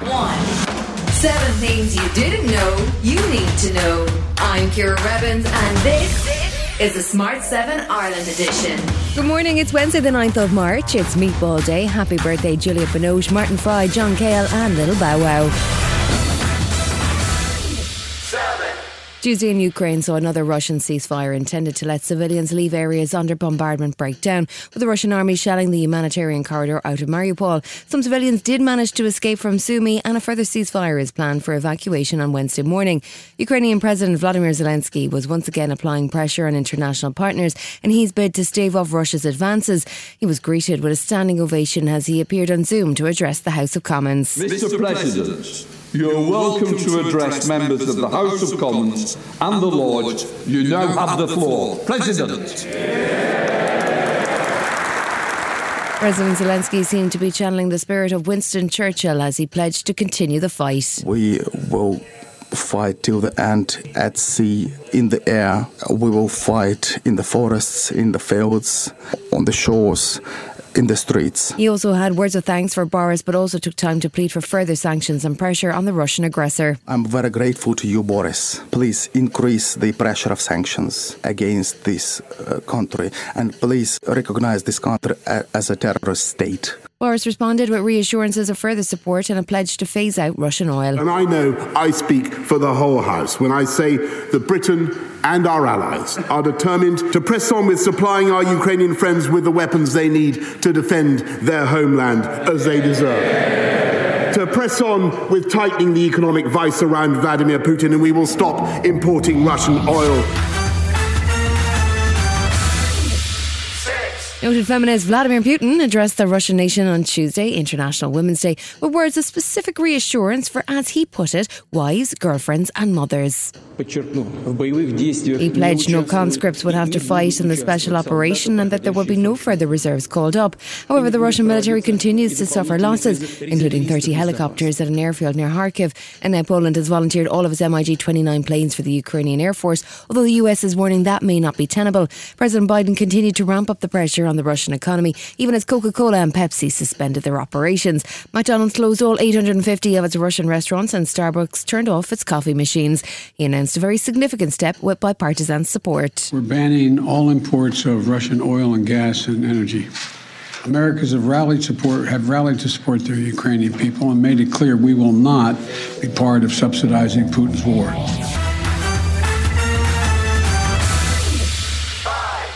one. Seven things you didn't know you need to know. I'm Ciara Revins, and this is the Smart 7 Ireland edition. Good morning, it's Wednesday, the 9th of March. It's Meatball Day. Happy birthday, Juliette Binoche, Martin Fry, John Cale, and Little Bow Wow. Tuesday in Ukraine saw another Russian ceasefire intended to let civilians leave areas under bombardment break down, with the Russian army shelling the humanitarian corridor out of Mariupol. Some civilians did manage to escape from Sumy, and a further ceasefire is planned for evacuation on Wednesday morning. Ukrainian President Vladimir Zelensky was once again applying pressure on international partners in his bid to stave off Russia's advances. He was greeted with a standing ovation as he appeared on Zoom to address the House of Commons. Mr. President, you are welcome to address members of the House of Commons and the Lords. You now have the floor. President. President Zelensky seemed to be channeling the spirit of Winston Churchill as he pledged to continue the fight. We will fight till the end at sea, in the air. We will fight in the forests, in the fields, on the shores in the streets. He also had words of thanks for Boris, but also took time to plead for further sanctions and pressure on the Russian aggressor. I'm very grateful to you, Boris. Please increase the pressure of sanctions against this uh, country and please recognize this country as a terrorist state. Boris responded with reassurances of further support and a pledge to phase out Russian oil. And I know I speak for the whole House when I say that Britain and our allies are determined to press on with supplying our Ukrainian friends with the weapons they need to defend their homeland as they deserve. To press on with tightening the economic vice around Vladimir Putin, and we will stop importing Russian oil. Noted feminist Vladimir Putin addressed the Russian nation on Tuesday, International Women's Day, with words of specific reassurance for, as he put it, wives, girlfriends, and mothers. He pledged no conscripts would have to fight in the special operation and that there would be no further reserves called up. However, the Russian military continues to suffer losses, including 30 helicopters at an airfield near Kharkiv. And now Poland has volunteered all of its MiG 29 planes for the Ukrainian Air Force, although the US is warning that may not be tenable. President Biden continued to ramp up the pressure on the Russian economy, even as Coca Cola and Pepsi suspended their operations. McDonald's closed all 850 of its Russian restaurants and Starbucks turned off its coffee machines. He announced a very significant step with bipartisan support. We're banning all imports of Russian oil and gas and energy. Americans have rallied support have rallied to support their Ukrainian people and made it clear we will not be part of subsidizing Putin's war.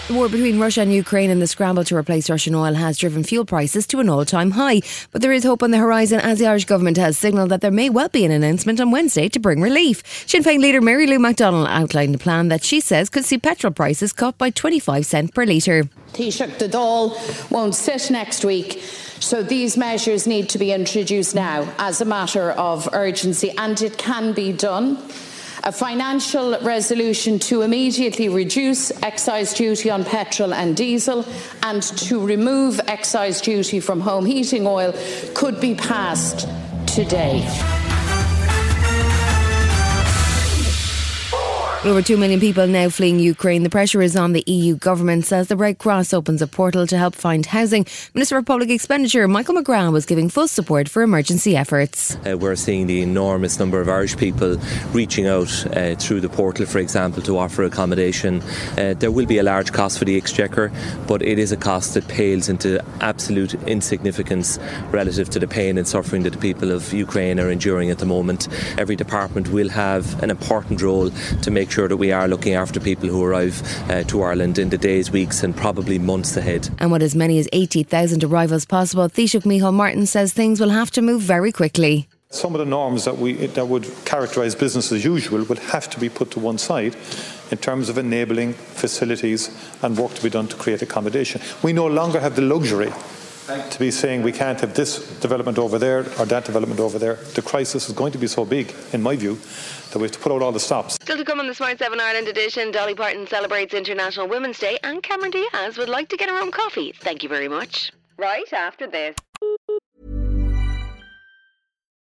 The war between Russia and Ukraine and the scramble to replace Russian oil has driven fuel prices to an all time high. But there is hope on the horizon as the Irish government has signalled that there may well be an announcement on Wednesday to bring relief. Sinn Féin leader Mary Lou McDonald outlined a plan that she says could see petrol prices cut by 25 cent per litre. Taoiseach won't sit next week. So these measures need to be introduced now as a matter of urgency, and it can be done a financial resolution to immediately reduce excise duty on petrol and diesel and to remove excise duty from home heating oil could be passed today. Over 2 million people now fleeing Ukraine. The pressure is on the EU government as the Red Cross opens a portal to help find housing. Minister of Public Expenditure Michael McGrath was giving full support for emergency efforts. Uh, we're seeing the enormous number of Irish people reaching out uh, through the portal, for example, to offer accommodation. Uh, there will be a large cost for the Exchequer, but it is a cost that pales into absolute insignificance relative to the pain and suffering that the people of Ukraine are enduring at the moment. Every department will have an important role to make sure that we are looking after people who arrive uh, to Ireland in the days, weeks, and probably months ahead. And with as many as 80,000 arrivals possible, Taoiseach Micheál Martin says things will have to move very quickly. Some of the norms that we that would characterise business as usual will have to be put to one side in terms of enabling facilities and work to be done to create accommodation. We no longer have the luxury to be saying we can't have this development over there or that development over there. The crisis is going to be so big, in my view, that we have to put out all the stops. Still to come on the Smart 7 Ireland edition, Dolly Parton celebrates International Women's Day and Cameron Diaz would like to get her own coffee. Thank you very much. Right after this.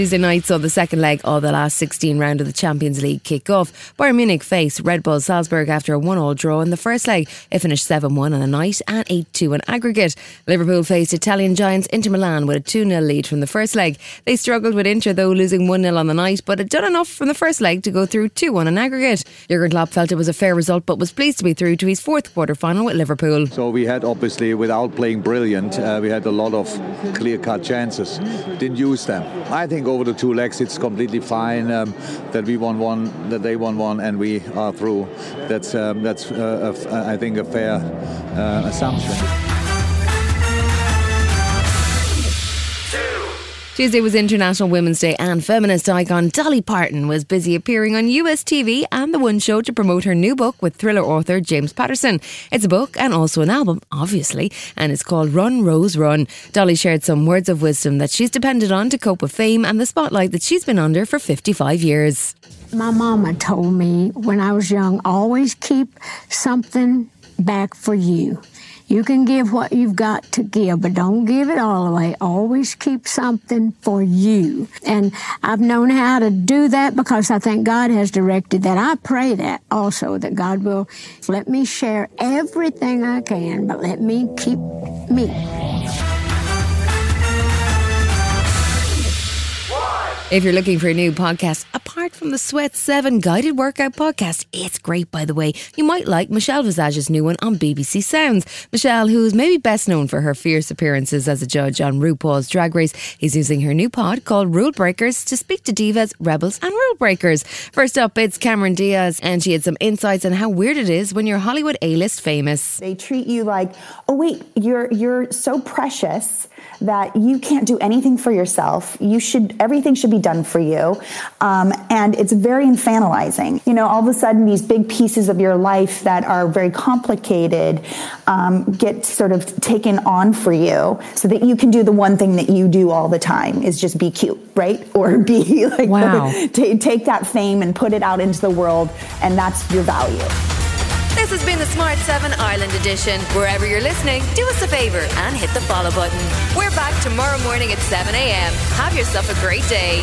Tuesday night saw the second leg of the last 16 round of the Champions League kick off. Bayern Munich faced Red Bull Salzburg after a 1 all draw in the first leg. It finished 7 1 on the night and 8 2 in aggregate. Liverpool faced Italian giants Inter Milan with a 2 0 lead from the first leg. They struggled with Inter though, losing 1 0 on the night, but had done enough from the first leg to go through 2 1 in aggregate. Jurgen Klopp felt it was a fair result but was pleased to be through to his fourth quarter final with Liverpool. So we had obviously, without playing brilliant, uh, we had a lot of clear cut chances. Didn't use them. I think over the two legs it's completely fine um, that we won one, that they won one, and we are through. That's um, that's uh, a I think a fair uh, assumption. Tuesday was International Women's Day and feminist icon Dolly Parton was busy appearing on US TV and The One Show to promote her new book with thriller author James Patterson. It's a book and also an album, obviously, and it's called Run Rose Run. Dolly shared some words of wisdom that she's depended on to cope with fame and the spotlight that she's been under for 55 years. My mama told me when I was young, always keep something back for you. You can give what you've got to give, but don't give it all away. Always keep something for you. And I've known how to do that because I think God has directed that. I pray that also, that God will let me share everything I can, but let me keep me. If you're looking for a new podcast, apart from the Sweat 7 guided workout podcast, it's great, by the way. You might like Michelle Visage's new one on BBC Sounds. Michelle, who is maybe best known for her fierce appearances as a judge on RuPaul's Drag Race, is using her new pod called Rule Breakers to speak to divas, rebels, and rule breakers. First up, it's Cameron Diaz, and she had some insights on how weird it is when you're Hollywood A-list famous. They treat you like, oh wait, you're you're so precious that you can't do anything for yourself. You should everything should be done for you, um, and it's very infantilizing. You know, all of a sudden these big pieces of your life that are very complicated um, get sort of taken on for you, so that you can do the one thing that you do all the time is just be cute, right? Or be like, Wow. ta- take that fame and put it out into the world, and that's your value. This has been the Smart 7 Ireland edition. Wherever you're listening, do us a favour and hit the follow button. We're back tomorrow morning at 7 a.m. Have yourself a great day.